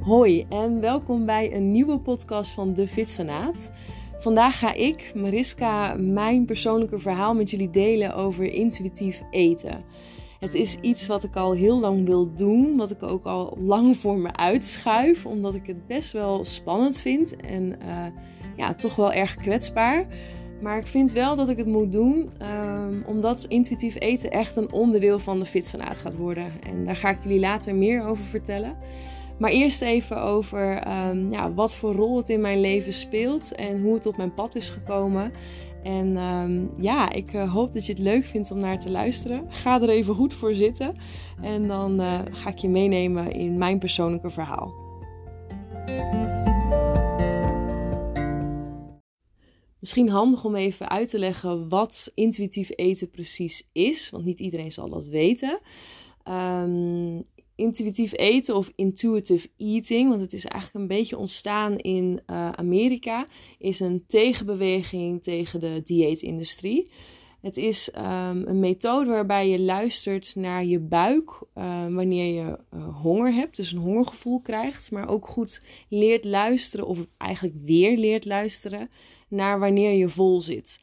Hoi en welkom bij een nieuwe podcast van De Fit Fanaat. Vandaag ga ik, Mariska, mijn persoonlijke verhaal met jullie delen over intuïtief eten. Het is iets wat ik al heel lang wil doen, wat ik ook al lang voor me uitschuif, omdat ik het best wel spannend vind en uh, ja, toch wel erg kwetsbaar. Maar ik vind wel dat ik het moet doen, um, omdat intuïtief eten echt een onderdeel van de Fit gaat worden. En daar ga ik jullie later meer over vertellen. Maar eerst even over um, ja, wat voor rol het in mijn leven speelt en hoe het op mijn pad is gekomen. En um, ja, ik uh, hoop dat je het leuk vindt om naar te luisteren. Ga er even goed voor zitten en dan uh, ga ik je meenemen in mijn persoonlijke verhaal. Misschien handig om even uit te leggen wat intuïtief eten precies is, want niet iedereen zal dat weten. Um, intuïtief eten of intuitive eating, want het is eigenlijk een beetje ontstaan in uh, Amerika, is een tegenbeweging tegen de dieetindustrie. Het is um, een methode waarbij je luistert naar je buik uh, wanneer je uh, honger hebt, dus een hongergevoel krijgt, maar ook goed leert luisteren of eigenlijk weer leert luisteren naar wanneer je vol zit.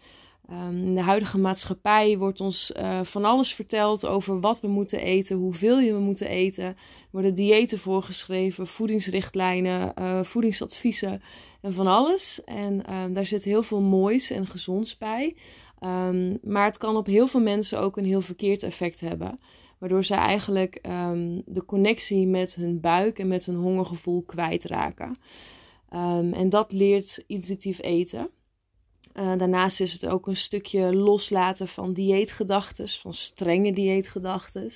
In de huidige maatschappij wordt ons uh, van alles verteld over wat we moeten eten, hoeveel we moeten eten. Er worden diëten voorgeschreven, voedingsrichtlijnen, uh, voedingsadviezen en van alles. En um, daar zit heel veel moois en gezonds bij. Um, maar het kan op heel veel mensen ook een heel verkeerd effect hebben. Waardoor ze eigenlijk de connectie met hun buik en met hun hongergevoel kwijtraken. en dat leert intuïtief eten. Uh, daarnaast is het ook een stukje loslaten van dieetgedachten, van strenge dieetgedachten.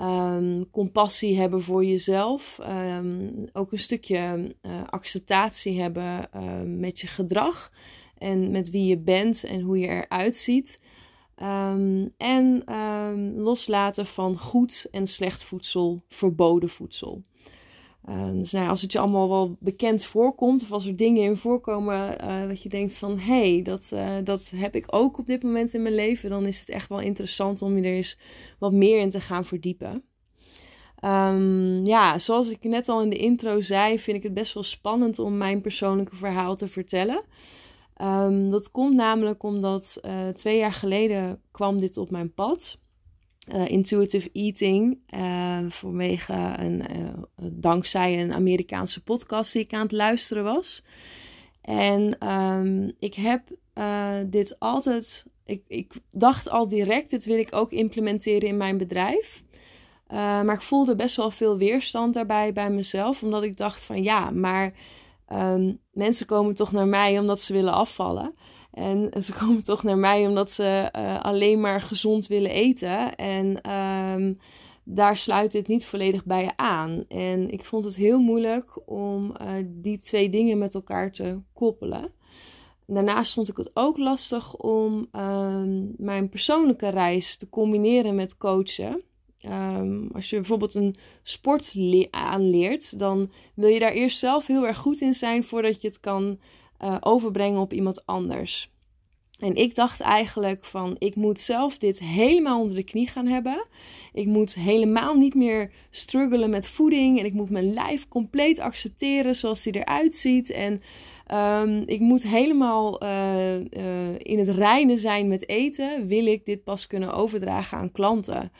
Um, compassie hebben voor jezelf. Um, ook een stukje uh, acceptatie hebben uh, met je gedrag en met wie je bent en hoe je eruit ziet. Um, en loslaten van goed en slecht voedsel, verboden voedsel. Uh, dus nou, als het je allemaal wel bekend voorkomt, of als er dingen in voorkomen uh, wat je denkt van hé, hey, dat, uh, dat heb ik ook op dit moment in mijn leven, dan is het echt wel interessant om je er eens wat meer in te gaan verdiepen. Um, ja, zoals ik net al in de intro zei, vind ik het best wel spannend om mijn persoonlijke verhaal te vertellen. Um, dat komt namelijk omdat twee jaar geleden kwam dit op mijn pad uh, intuitive eating. Uh, vanwege een, uh, dankzij een Amerikaanse podcast die ik aan het luisteren was. En um, ik heb dit altijd. Ik, ik dacht al direct, dit wil ik ook implementeren in mijn bedrijf. maar ik voelde best wel veel weerstand daarbij bij mezelf. Omdat ik dacht van ja, maar um, mensen komen toch naar mij omdat ze willen afvallen. En ze komen toch naar mij omdat ze uh, alleen maar gezond willen eten. En um, daar sluit dit niet volledig bij aan. En ik vond het heel moeilijk om uh, die twee dingen met elkaar te koppelen. Daarnaast vond ik het ook lastig om um, mijn persoonlijke reis te combineren met coachen. Um, als je bijvoorbeeld een sport aanleert, dan wil je daar eerst zelf heel erg goed in zijn voordat je het kan uh, overbrengen op iemand anders. En ik dacht eigenlijk van, ik moet zelf dit helemaal onder de knie gaan hebben. Ik moet helemaal niet meer struggelen met voeding. En ik moet mijn lijf compleet accepteren zoals die eruit ziet. En um, ik moet helemaal uh, uh, in het reinen zijn met eten. Wil ik dit pas kunnen overdragen aan klanten.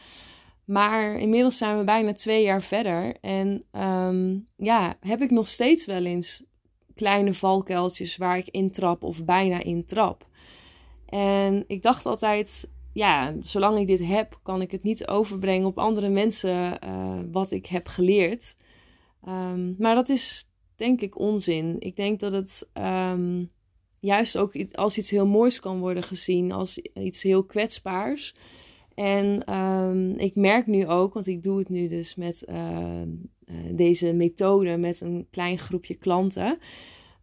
Maar inmiddels zijn we bijna twee jaar verder. En um, ja, heb ik nog steeds wel eens kleine valkuiltjes waar ik intrap of bijna intrap. En ik dacht altijd, ja, zolang ik dit heb, kan ik het niet overbrengen op andere mensen uh, wat ik heb geleerd. Um, maar dat is denk ik onzin. Ik denk dat het um, juist ook als iets heel moois kan worden gezien, als iets heel kwetsbaars. En um, ik merk nu ook, want ik doe het nu dus met uh, uh, deze methode met een klein groepje klanten.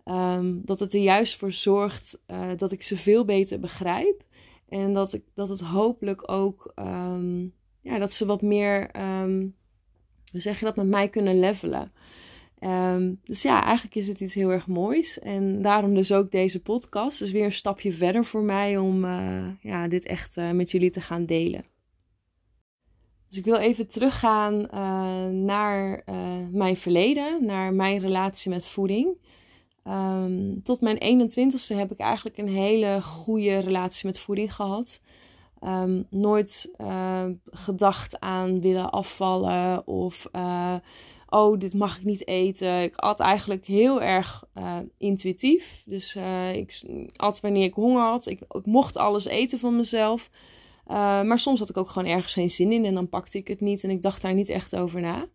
Um, dat het er juist voor zorgt uh, dat ik ze veel beter begrijp. En dat, ik, dat het hopelijk ook, um, ja, dat ze wat meer, hoe zeg je dat, met mij kunnen levelen. Dus ja, eigenlijk is het iets heel erg moois. En daarom dus ook deze podcast. Dus weer een stapje verder voor mij om uh, ja, dit echt uh, met jullie te gaan delen. Dus ik wil even teruggaan naar mijn verleden, naar mijn relatie met voeding. Um, tot mijn 21ste heb ik eigenlijk een hele goede relatie met voeding gehad. Um, nooit gedacht aan willen afvallen of oh, dit mag ik niet eten. Ik at eigenlijk heel erg uh, intuïtief. Dus ik at wanneer ik honger had. Ik, ik mocht alles eten van mezelf. maar soms had ik ook gewoon ergens geen zin in en dan pakte ik het niet en ik dacht daar niet echt over na.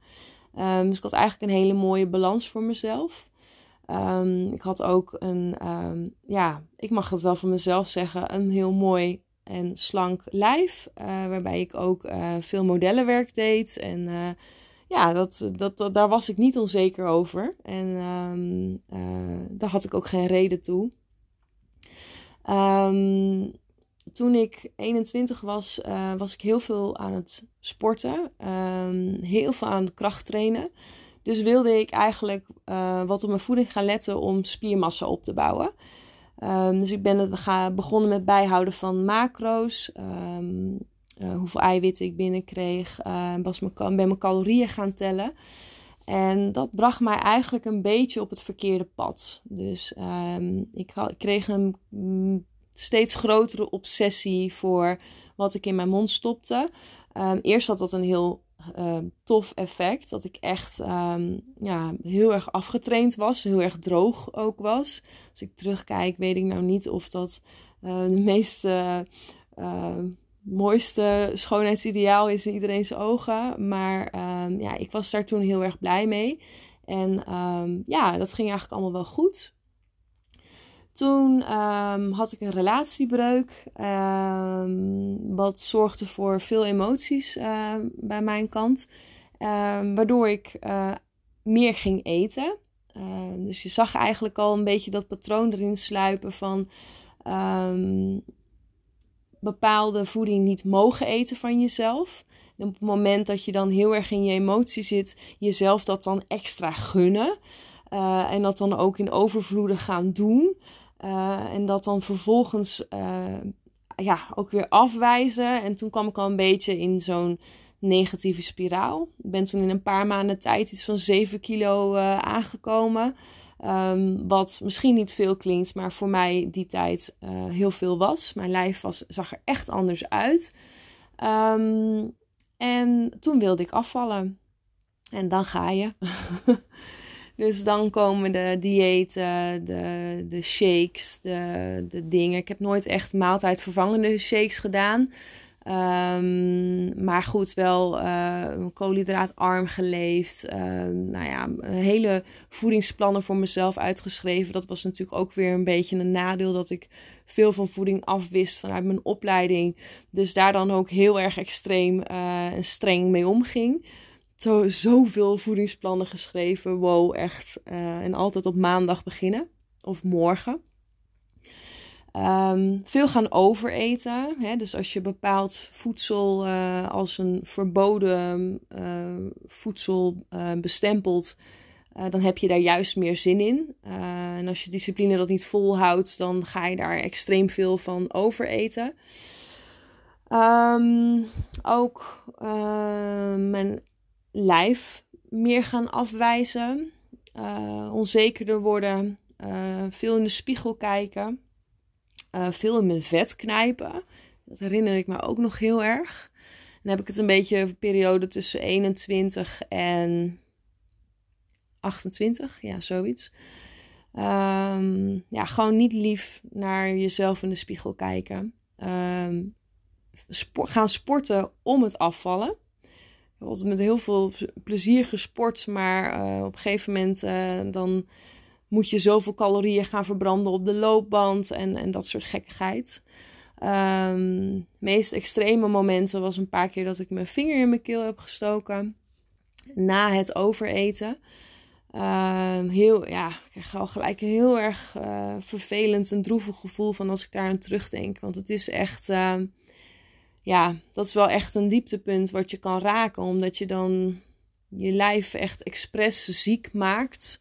Um, dus ik had eigenlijk een hele mooie balans voor mezelf. Um, ik had ook een, um, ja, ik mag dat wel van mezelf zeggen, een heel mooi en slank lijf. Uh, waarbij ik ook uh, veel modellenwerk deed. En uh, ja, dat, dat, daar was ik niet onzeker over. En um, daar had ik ook geen reden toe. toen ik 21 was, was ik heel veel aan het sporten. heel veel aan kracht trainen. Dus wilde ik eigenlijk uh, wat op mijn voeding gaan letten om spiermassa op te bouwen. Dus ik ben begonnen met bijhouden van macro's. Uh, hoeveel eiwitten ik binnenkreeg. Was mijn, ben mijn calorieën gaan tellen. En dat bracht mij eigenlijk een beetje op het verkeerde pad. Dus um, ik, kreeg een mm, steeds grotere obsessie voor wat ik in mijn mond stopte. eerst had dat een heel uh, tof effect. Dat ik echt um, ja, heel erg afgetraind was. Heel erg droog ook was. Als ik terugkijk, weet ik nou niet of dat de meeste. Mooiste schoonheidsideaal is in iedereen's ogen. Maar um, ja, ik was daar toen heel erg blij mee. En um, ja, dat ging eigenlijk allemaal wel goed. Toen um, had ik een relatiebreuk, wat zorgde voor veel emoties bij mijn kant, waardoor ik uh, meer ging eten. dus je zag eigenlijk al een beetje dat patroon erin sluipen van bepaalde voeding niet mogen eten van jezelf. En op het moment dat je dan heel erg in je emotie zit, jezelf dat dan extra gunnen. Uh, en dat dan ook in overvloeden gaan doen. Uh, en dat dan vervolgens uh, ja, ook weer afwijzen. En toen kwam ik al een beetje in zo'n negatieve spiraal. Ik ben toen in een paar maanden tijd iets van 7 kilo aangekomen. Um, wat misschien niet veel klinkt, maar voor mij die tijd heel veel was. Mijn lijf was, zag er echt anders uit. Um, en toen wilde ik afvallen. En dan ga je. Dus dan komen de diëten, de, de shakes, de, de dingen. Ik heb nooit echt maaltijdvervangende shakes gedaan. Um, maar goed, wel uh, koolhydraatarm geleefd. Uh, nou ja, hele voedingsplannen voor mezelf uitgeschreven. Dat was natuurlijk ook weer een beetje een nadeel dat ik veel van voeding afwist vanuit mijn opleiding. Dus daar dan ook heel erg extreem uh, en streng mee omging zo, zoveel voedingsplannen geschreven. Wow, echt. Uh, en altijd op maandag beginnen. Of morgen. Um, veel gaan overeten. Hè? Dus als je bepaald voedsel uh, als een verboden uh, voedsel bestempelt, dan heb je daar juist meer zin in. en als je discipline dat niet volhoudt, dan ga je daar extreem veel van overeten. Um, ook mijn lijf meer gaan afwijzen, onzekerder worden, veel in de spiegel kijken, uh, veel in mijn vet knijpen. Dat herinner ik me ook nog heel erg. Dan heb ik het een beetje een periode tussen 21 en 28, ja, zoiets. Um, ja, gewoon niet lief naar jezelf in de spiegel kijken. Um, gaan sporten om het afvallen altijd met heel veel plezier gesport, maar uh, op een gegeven moment uh, dan moet je zoveel calorieën gaan verbranden op de loopband en, en dat soort gekkigheid. Um, meest extreme momenten was een paar keer dat ik mijn vinger in mijn keel heb gestoken na het overeten. Um, heel, ja, ik krijg al gelijk een heel erg uh, vervelend en droevig gevoel van als ik daar aan terugdenk. Want het is echt, uh, ja, dat is wel echt een dieptepunt wat je kan raken. Omdat je dan je lijf echt expres ziek maakt.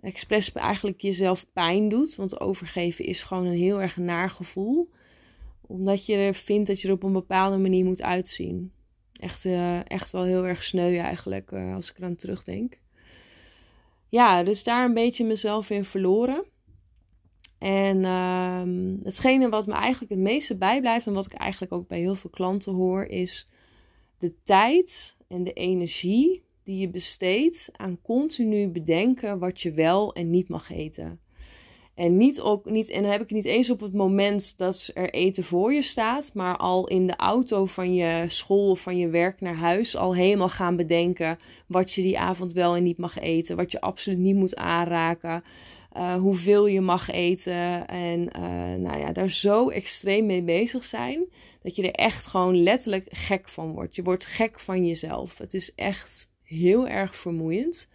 Expres eigenlijk jezelf pijn doet. Want overgeven is gewoon een heel erg naar gevoel. Omdat je vindt dat je er op een bepaalde manier moet uitzien. Echt, echt wel heel erg sneu eigenlijk, als ik eraan terugdenk. Ja, dus daar een beetje mezelf in verloren. En uh, hetgene wat me eigenlijk het meeste bijblijft en wat ik eigenlijk ook bij heel veel klanten hoor, is de tijd en de energie die je besteedt aan continu bedenken wat je wel en niet mag eten. En, niet ook, niet, en dan heb ik het niet eens op het moment dat er eten voor je staat, maar al in de auto van je school of van je werk naar huis al helemaal gaan bedenken wat je die avond wel en niet mag eten, wat je absoluut niet moet aanraken. Uh, hoeveel je mag eten. En uh, nou ja, daar zo extreem mee bezig zijn. Dat je er echt gewoon letterlijk gek van wordt. Je wordt gek van jezelf. Het is echt heel erg vermoeiend.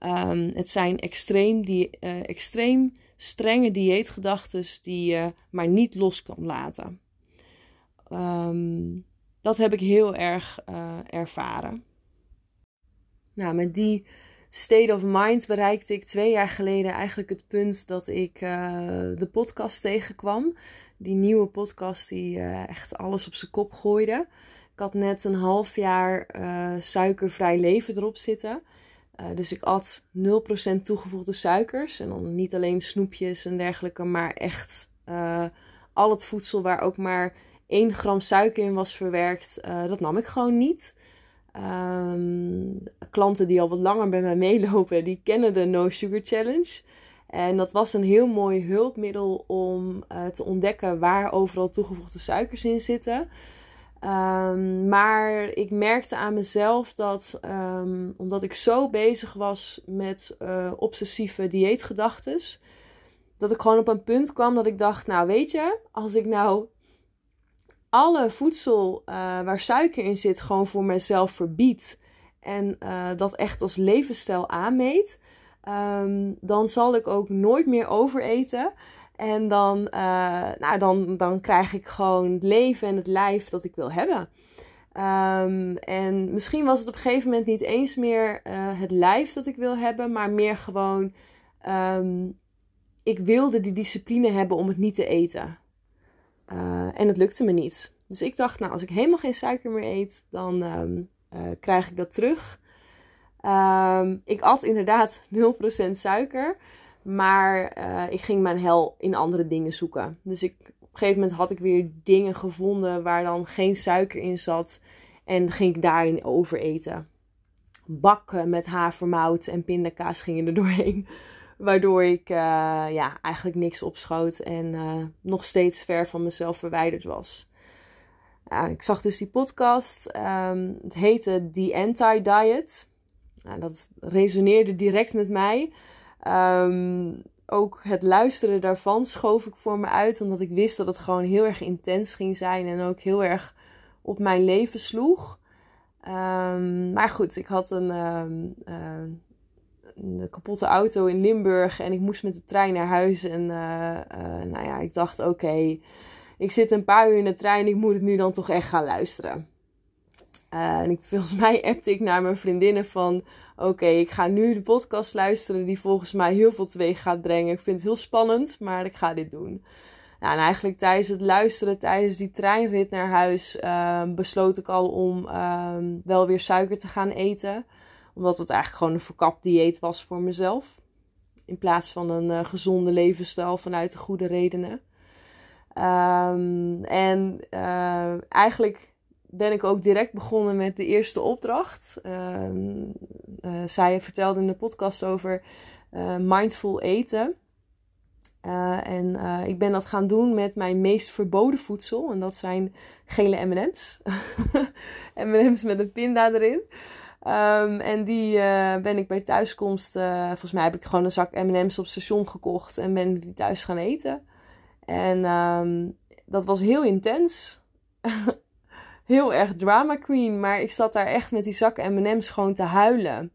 Um, het zijn extreem, die, uh, extreem strenge dieetgedachten die je maar niet los kan laten. Um, dat heb ik heel erg ervaren. Nou, met die state of mind bereikte ik twee jaar geleden eigenlijk het punt dat ik uh, de podcast tegenkwam. Die nieuwe podcast die echt alles op zijn kop gooide. Ik had net een half jaar uh, suikervrij leven erop zitten. dus ik at 0% toegevoegde suikers. En dan niet alleen snoepjes en dergelijke, maar echt al het voedsel waar ook maar 1 gram suiker in was verwerkt. dat nam ik gewoon niet. Um, klanten die al wat langer bij mij meelopen, die kennen de No Sugar Challenge. En dat was een heel mooi hulpmiddel om te ontdekken waar overal toegevoegde suikers in zitten. Um, maar ik merkte aan mezelf dat, um, omdat ik zo bezig was met uh, obsessieve dieetgedachten, dat ik gewoon op een punt kwam dat ik dacht: Nou, weet je, als ik nou alle voedsel uh, waar suiker in zit gewoon voor mezelf verbied en uh, dat echt als levensstijl aanmeet, um, dan zal ik ook nooit meer overeten. En dan, uh, nou, dan, dan krijg ik gewoon het leven en het lijf dat ik wil hebben. Um, en misschien was het op een gegeven moment niet eens meer het lijf dat ik wil hebben, maar meer gewoon, um, ik wilde die discipline hebben om het niet te eten. Uh, en het lukte me niet. Dus ik dacht, nou, als ik helemaal geen suiker meer eet, dan uh, krijg ik dat terug. Ik at inderdaad 0% suiker. Maar uh, ik ging mijn hel in andere dingen zoeken. Dus ik, op een gegeven moment had ik weer dingen gevonden waar dan geen suiker in zat. En ging ik daarin overeten. Bakken met havermout en pindakaas gingen er doorheen. Waardoor ik uh, ja, eigenlijk niks opschoot en uh, nog steeds ver van mezelf verwijderd was. Ik zag dus die podcast. Um, het heette The Anti-Diet. Nou, dat resoneerde direct met mij. Um, ook het luisteren daarvan schoof ik voor me uit, omdat ik wist dat het gewoon heel erg intens ging zijn en ook heel erg op mijn leven sloeg. Um, maar goed, ik had een, uh, een kapotte auto in Limburg en ik moest met de trein naar huis. En uh, uh, nou ja, ik dacht: oké, ik zit een paar uur in de trein, ik moet het nu dan toch echt gaan luisteren. Uh, en ik, volgens mij appte ik naar mijn vriendinnen van... Oké, ik ga nu de podcast luisteren die volgens mij heel veel teweeg gaat brengen. Ik vind het heel spannend, maar ik ga dit doen. En eigenlijk tijdens het luisteren, tijdens die treinrit naar huis, uh, besloot ik al om uh, wel weer suiker te gaan eten omdat het eigenlijk gewoon een verkapt dieet was voor mezelf. In plaats van een uh, gezonde levensstijl vanuit de goede redenen. Um, en uh, eigenlijk ben ik ook direct begonnen met de eerste opdracht. Um, uh, zij vertelde in de podcast over mindful eten. en ik ben dat gaan doen met mijn meest verboden voedsel. En dat zijn gele MM's. MM's met een pinda erin. Um, en die uh, ben ik bij thuiskomst, uh, volgens mij heb ik gewoon een zak M&M's op station gekocht en ben die thuis gaan eten. En um, dat was heel intens. heel erg drama queen, maar ik zat daar echt met die zak M&M's gewoon te huilen.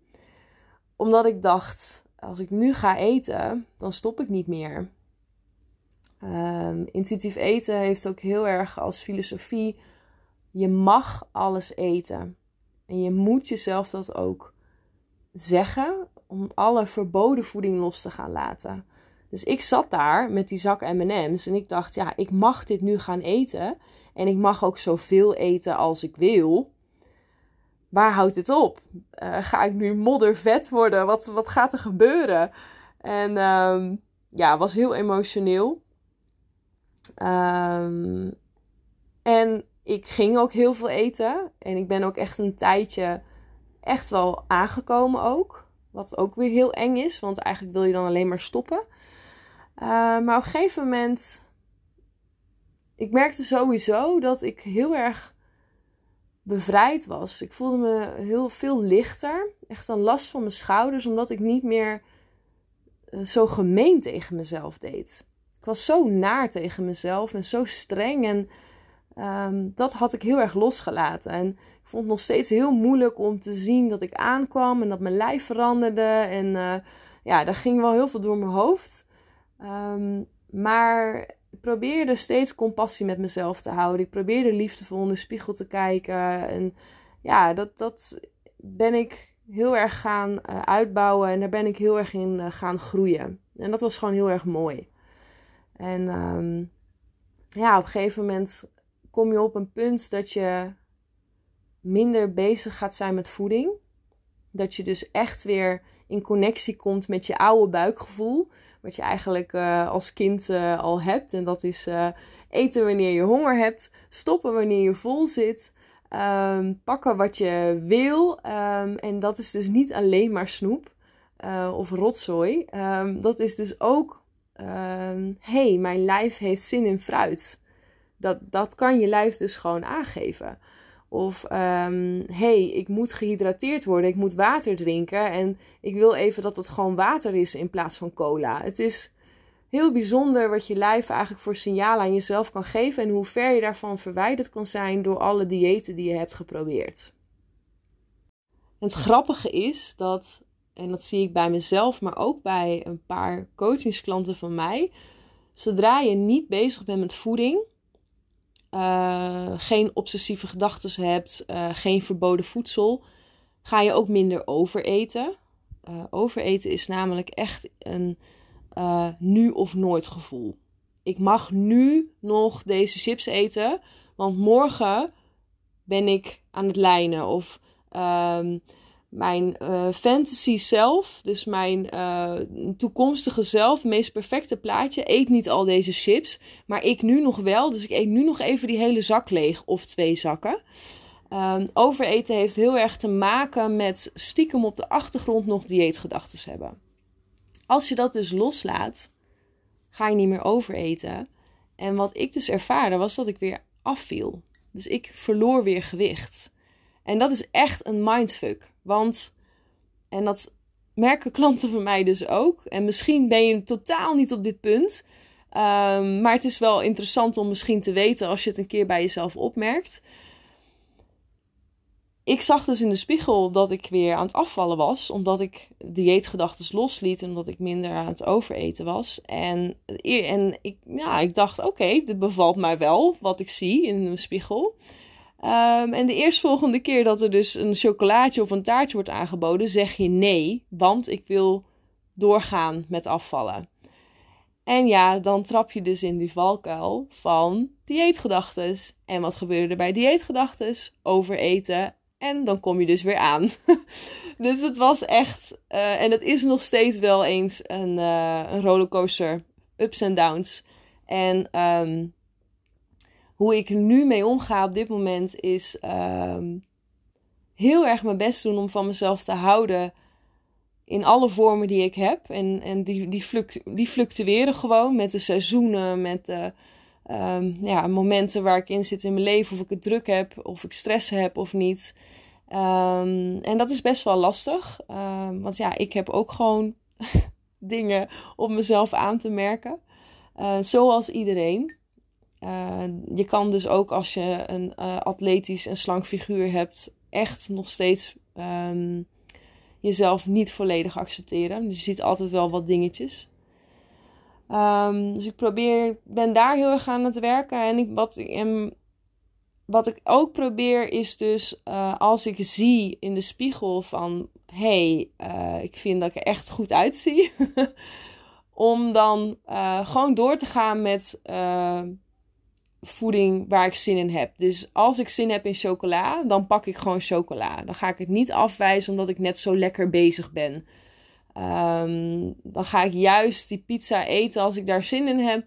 Omdat ik dacht, als ik nu ga eten, dan stop ik niet meer. Um, intuïtief eten heeft ook heel erg als filosofie, je mag alles eten. En je moet jezelf dat ook zeggen om alle verboden voeding los te gaan laten. Dus ik zat daar met die zak M&M's en ik dacht, ja, ik mag dit nu gaan eten. En ik mag ook zoveel eten als ik wil. waar houdt dit op? ga ik nu moddervet worden? Wat, wat gaat er gebeuren? En um, ja, was heel emotioneel. Um, en ik ging ook heel veel eten. En ik ben ook echt een tijdje echt wel aangekomen ook. Wat ook weer heel eng is, want eigenlijk wil je dan alleen maar stoppen. Uh, maar op een gegeven moment. Ik merkte sowieso dat ik heel erg bevrijd was. Ik voelde me heel veel lichter. Echt een last van mijn schouders, omdat ik niet meer uh, zo gemeen tegen mezelf deed. Ik was zo naar tegen mezelf en zo streng. En um, dat had ik heel erg losgelaten. En ik vond het nog steeds heel moeilijk om te zien dat ik aankwam en dat mijn lijf veranderde. En uh, ja, daar ging wel heel veel door mijn hoofd. Um, maar ik probeerde steeds compassie met mezelf te houden. Ik probeerde liefdevol in de spiegel te kijken. En ja, dat, dat ben ik heel erg gaan uh, uitbouwen. En daar ben ik heel erg in uh, gaan groeien. En dat was gewoon heel erg mooi. En um, ja, op een gegeven moment kom je op een punt dat je minder bezig gaat zijn met voeding. Dat je dus echt weer in connectie komt met je oude buikgevoel. Wat je eigenlijk uh, als kind uh, al hebt. En dat is uh, eten wanneer je honger hebt. Stoppen wanneer je vol zit. Um, pakken wat je wil. Um, en dat is dus niet alleen maar snoep of rotzooi. Um, dat is dus ook. hey, mijn lijf heeft zin in fruit. Dat, dat kan je lijf dus gewoon aangeven. Of um, hey, ik moet gehydrateerd worden, ik moet water drinken en ik wil even dat het gewoon water is in plaats van cola. Het is heel bijzonder wat je lijf eigenlijk voor signalen aan jezelf kan geven en hoe ver je daarvan verwijderd kan zijn door alle diëten die je hebt geprobeerd. Het grappige is dat, en dat zie ik bij mezelf, maar ook bij een paar coachingsklanten van mij, zodra je niet bezig bent met voeding, uh, geen obsessieve gedachten hebt, uh, geen verboden voedsel, ga je ook minder overeten. Uh, overeten is namelijk echt een nu of nooit gevoel. Ik mag nu nog deze chips eten, want morgen ben ik aan het lijnen. Of um, mijn uh, fantasy zelf, dus mijn uh, toekomstige zelf, meest perfecte plaatje, eet niet al deze chips. Maar ik nu nog wel, dus ik eet nu nog even die hele zak leeg of twee zakken. Um, overeten heeft heel erg te maken met stiekem op de achtergrond nog dieetgedachten hebben. Als je dat dus loslaat, ga je niet meer overeten. En wat ik dus ervaarde was dat ik weer afviel. Dus ik verloor weer gewicht. En dat is echt een mindfuck. Want, en dat merken klanten van mij dus ook. En misschien ben je totaal niet op dit punt. Um, maar het is wel interessant om misschien te weten als je het een keer bij jezelf opmerkt. Ik zag dus in de spiegel dat ik weer aan het afvallen was, omdat ik dieetgedachten losliet en omdat ik minder aan het overeten was. En, en ik, ja, ik dacht: oké, dit bevalt mij wel wat ik zie in de spiegel. Um, en de eerstvolgende keer dat er dus een chocolaatje of een taartje wordt aangeboden, zeg je nee, want ik wil doorgaan met afvallen. En ja, dan trap je dus in die valkuil van dieetgedachtes. En wat gebeurde er bij dieetgedachtes? Overeten. En dan kom je dus weer aan. dus het was echt, uh, en het is nog steeds wel eens een, uh, een rollercoaster. Ups en downs. En um, hoe ik nu mee omga op dit moment is um, heel erg mijn best doen om van mezelf te houden in alle vormen die ik heb. En, en die, die, die fluctueren gewoon met de seizoenen, met de um, ja, momenten waar ik in zit in mijn leven. Of ik het druk heb, of ik stress heb of niet. Um, en dat is best wel lastig. Want ja, ik heb ook gewoon dingen om mezelf aan te merken. Uh, zoals iedereen. Uh, je kan dus ook als je een uh, atletisch en slank figuur hebt, echt nog steeds um, jezelf niet volledig accepteren. Dus je ziet altijd wel wat dingetjes. Um, dus ik probeer, ben daar heel erg aan het werken. En ik, wat, en wat ik ook probeer is dus uh, als ik zie in de spiegel van hey, ik vind dat ik er echt goed uitzie. om dan gewoon door te gaan met voeding waar ik zin in heb. Dus als ik zin heb in chocola, dan pak ik gewoon chocola. Dan ga ik het niet afwijzen omdat ik net zo lekker bezig ben. Ehm, dan ga ik juist die pizza eten als ik daar zin in heb.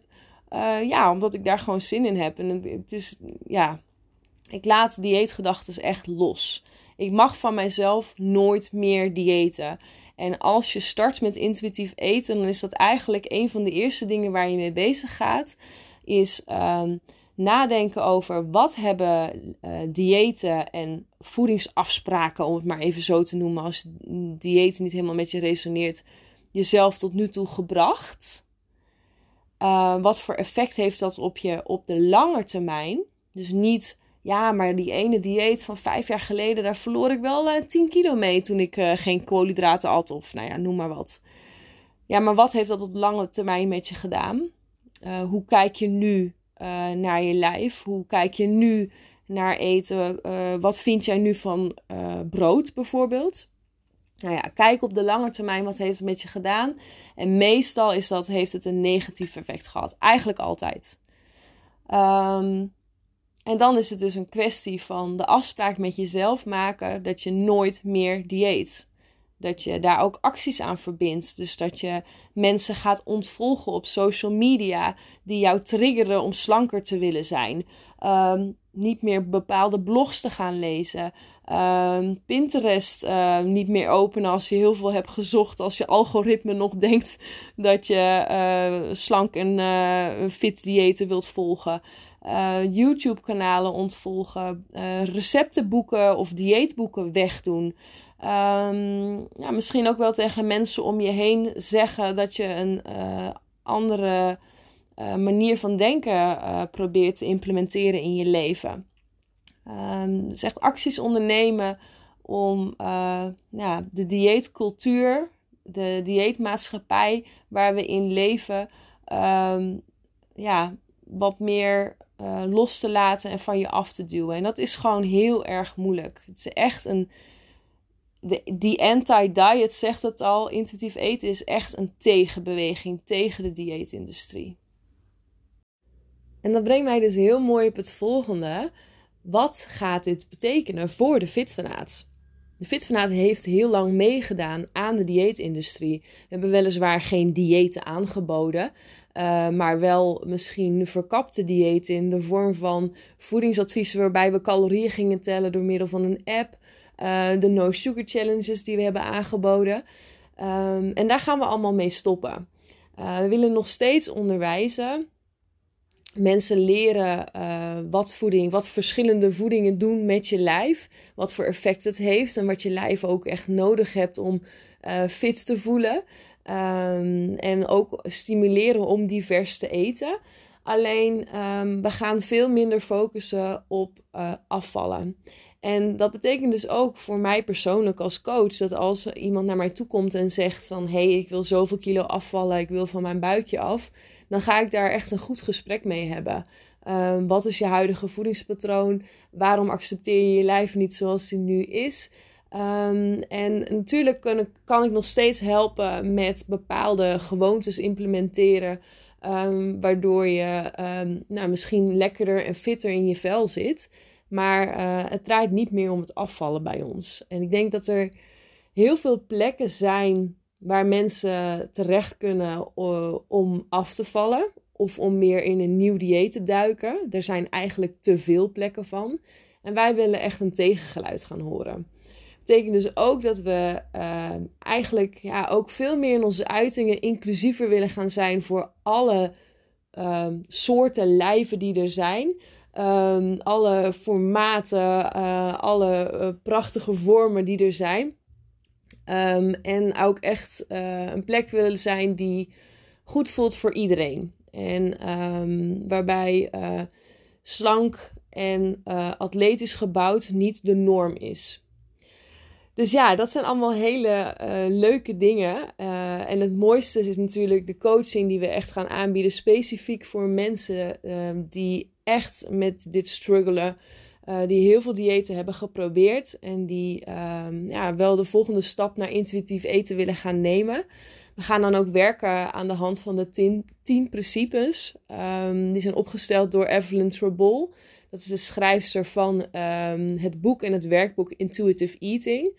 Uh, ja, omdat ik daar gewoon zin in heb. En het, is, ja, ik laat dieetgedachten echt los. Ik mag van mijzelf nooit meer diëten. En als je start met intuïtief eten, dan is dat eigenlijk een van de eerste dingen waar je mee bezig gaat. Is um, nadenken over wat hebben uh, diëten en voedingsafspraken, om het maar even zo te noemen, als diëten niet helemaal met je resoneert, jezelf tot nu toe gebracht. Uh, wat voor effect heeft dat op je op de lange termijn? Dus niet, ja, maar die ene dieet van vijf jaar geleden, daar verloor ik wel uh, 10 kilo mee toen ik geen koolhydraten at, of nou ja, noem maar wat. Ja, maar wat heeft dat op lange termijn met je gedaan? hoe kijk je nu uh, naar je lijf? Hoe kijk je nu naar eten? Uh, wat vind jij nu van uh, brood bijvoorbeeld? Nou ja, kijk op de lange termijn wat heeft het met je gedaan. En meestal is dat, heeft het een negatief effect gehad. Eigenlijk altijd. Um, en dan is het dus een kwestie van de afspraak met jezelf maken dat je nooit meer dieet. Dat je daar ook acties aan verbindt. Dus dat je mensen gaat ontvolgen op social media die jou triggeren om slanker te willen zijn. Um, niet meer bepaalde blogs te gaan lezen. Um, Pinterest uh, niet meer openen als je heel veel hebt gezocht. Als je algoritme nog denkt dat je uh, slank en uh, fit diëten wilt volgen. YouTube-kanalen ontvolgen. receptenboeken of dieetboeken wegdoen. Um, ja, misschien ook wel tegen mensen om je heen zeggen dat je een uh, andere uh, manier van denken uh, probeert te implementeren in je leven. Um, dus echt acties ondernemen om ja, de dieetcultuur, de dieetmaatschappij waar we in leven, um, ja, wat meer los te laten en van je af te duwen. En dat is gewoon heel erg moeilijk. Het is echt een de, die anti-diet zegt het al. Intuïtief eten is echt een tegenbeweging tegen de dieetindustrie. En dat brengt mij dus heel mooi op het volgende. Wat gaat dit betekenen voor de fitfanaat? De fitfanaat heeft heel lang meegedaan aan de dieetindustrie. We hebben weliswaar geen diëten aangeboden, uh, maar wel misschien verkapte diëten in de vorm van voedingsadviezen waarbij we calorieën gingen tellen door middel van een app. Uh, de No Sugar Challenges die we hebben aangeboden. Um, en daar gaan we allemaal mee stoppen. Uh, we willen nog steeds onderwijzen. Mensen leren uh, wat voeding, wat verschillende voedingen doen met je lijf. Wat voor effect het heeft en wat je lijf ook echt nodig hebt om fit te voelen. Um, en ook stimuleren om divers te eten. Alleen um, we gaan veel minder focussen op afvallen. En dat betekent dus ook voor mij persoonlijk als coach dat als iemand naar mij toe komt en zegt van hé, hey, ik wil zoveel kilo afvallen, ik wil van mijn buikje af, dan ga ik daar echt een goed gesprek mee hebben. Um, wat is je huidige voedingspatroon? Waarom accepteer je je lijf niet zoals die nu is? Um, en natuurlijk kan ik, kan ik nog steeds helpen met bepaalde gewoontes implementeren. Um, waardoor je nou, misschien lekkerder en fitter in je vel zit. Maar uh, het draait niet meer om het afvallen bij ons. En ik denk dat er heel veel plekken zijn waar mensen terecht kunnen uh, om af te vallen. Of om meer in een nieuw dieet te duiken. Er zijn eigenlijk te veel plekken van. En wij willen echt een tegengeluid gaan horen. Dat betekent dus ook dat we uh, eigenlijk ja, ook veel meer in onze uitingen inclusiever willen gaan zijn voor alle soorten lijven die er zijn. Um, alle formaten, uh, alle uh, prachtige vormen die er zijn. Um, en ook echt uh, een plek willen zijn die goed voelt voor iedereen. En um, waarbij slank en atletisch gebouwd niet de norm is. Dus ja, dat zijn allemaal hele leuke dingen. en het mooiste is natuurlijk de coaching die we echt gaan aanbieden, specifiek voor mensen die echt met dit struggelen. Uh, die heel veel diëten hebben geprobeerd en die uh, ja, wel de volgende stap naar intuïtief eten willen gaan nemen. We gaan dan ook werken aan de hand van de 10 principes. Um, die zijn opgesteld door Evelyn Trobol. Dat is de schrijfster van um, het boek en het werkboek Intuitive Eating.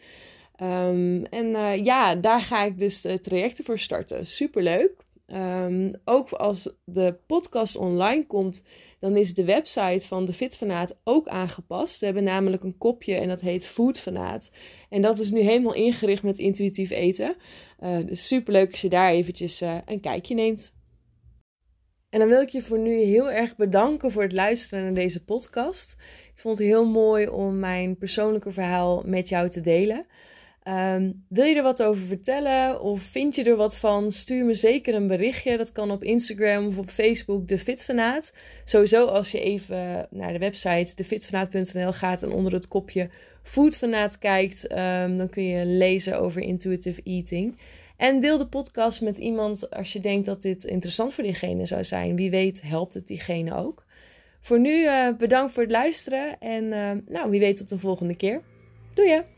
Um, en uh, ja, daar ga ik dus de trajecten voor starten. Superleuk. Um, ook als de podcast online komt, dan is de website van de Fitfanaat ook aangepast. We hebben namelijk een kopje en dat heet Foodfanaat. En dat is nu helemaal ingericht met intuïtief eten. Uh, dus superleuk als je daar eventjes uh, een kijkje neemt. En dan wil ik je voor nu heel erg bedanken voor het luisteren naar deze podcast. Ik vond het heel mooi om mijn persoonlijke verhaal met jou te delen. Um, wil je er wat over vertellen of vind je er wat van? Stuur me zeker een berichtje. Dat kan op Instagram of op Facebook, de Fitfanaat. Sowieso als je even naar de website defitfanaat.nl gaat en onder het kopje Foodfanaat kijkt, um, dan kun je lezen over intuitive eating. En deel de podcast met iemand als je denkt dat dit interessant voor diegene zou zijn. Wie weet helpt het diegene ook. Voor nu uh, bedankt voor het luisteren en uh, nou, wie weet tot de volgende keer. Doei!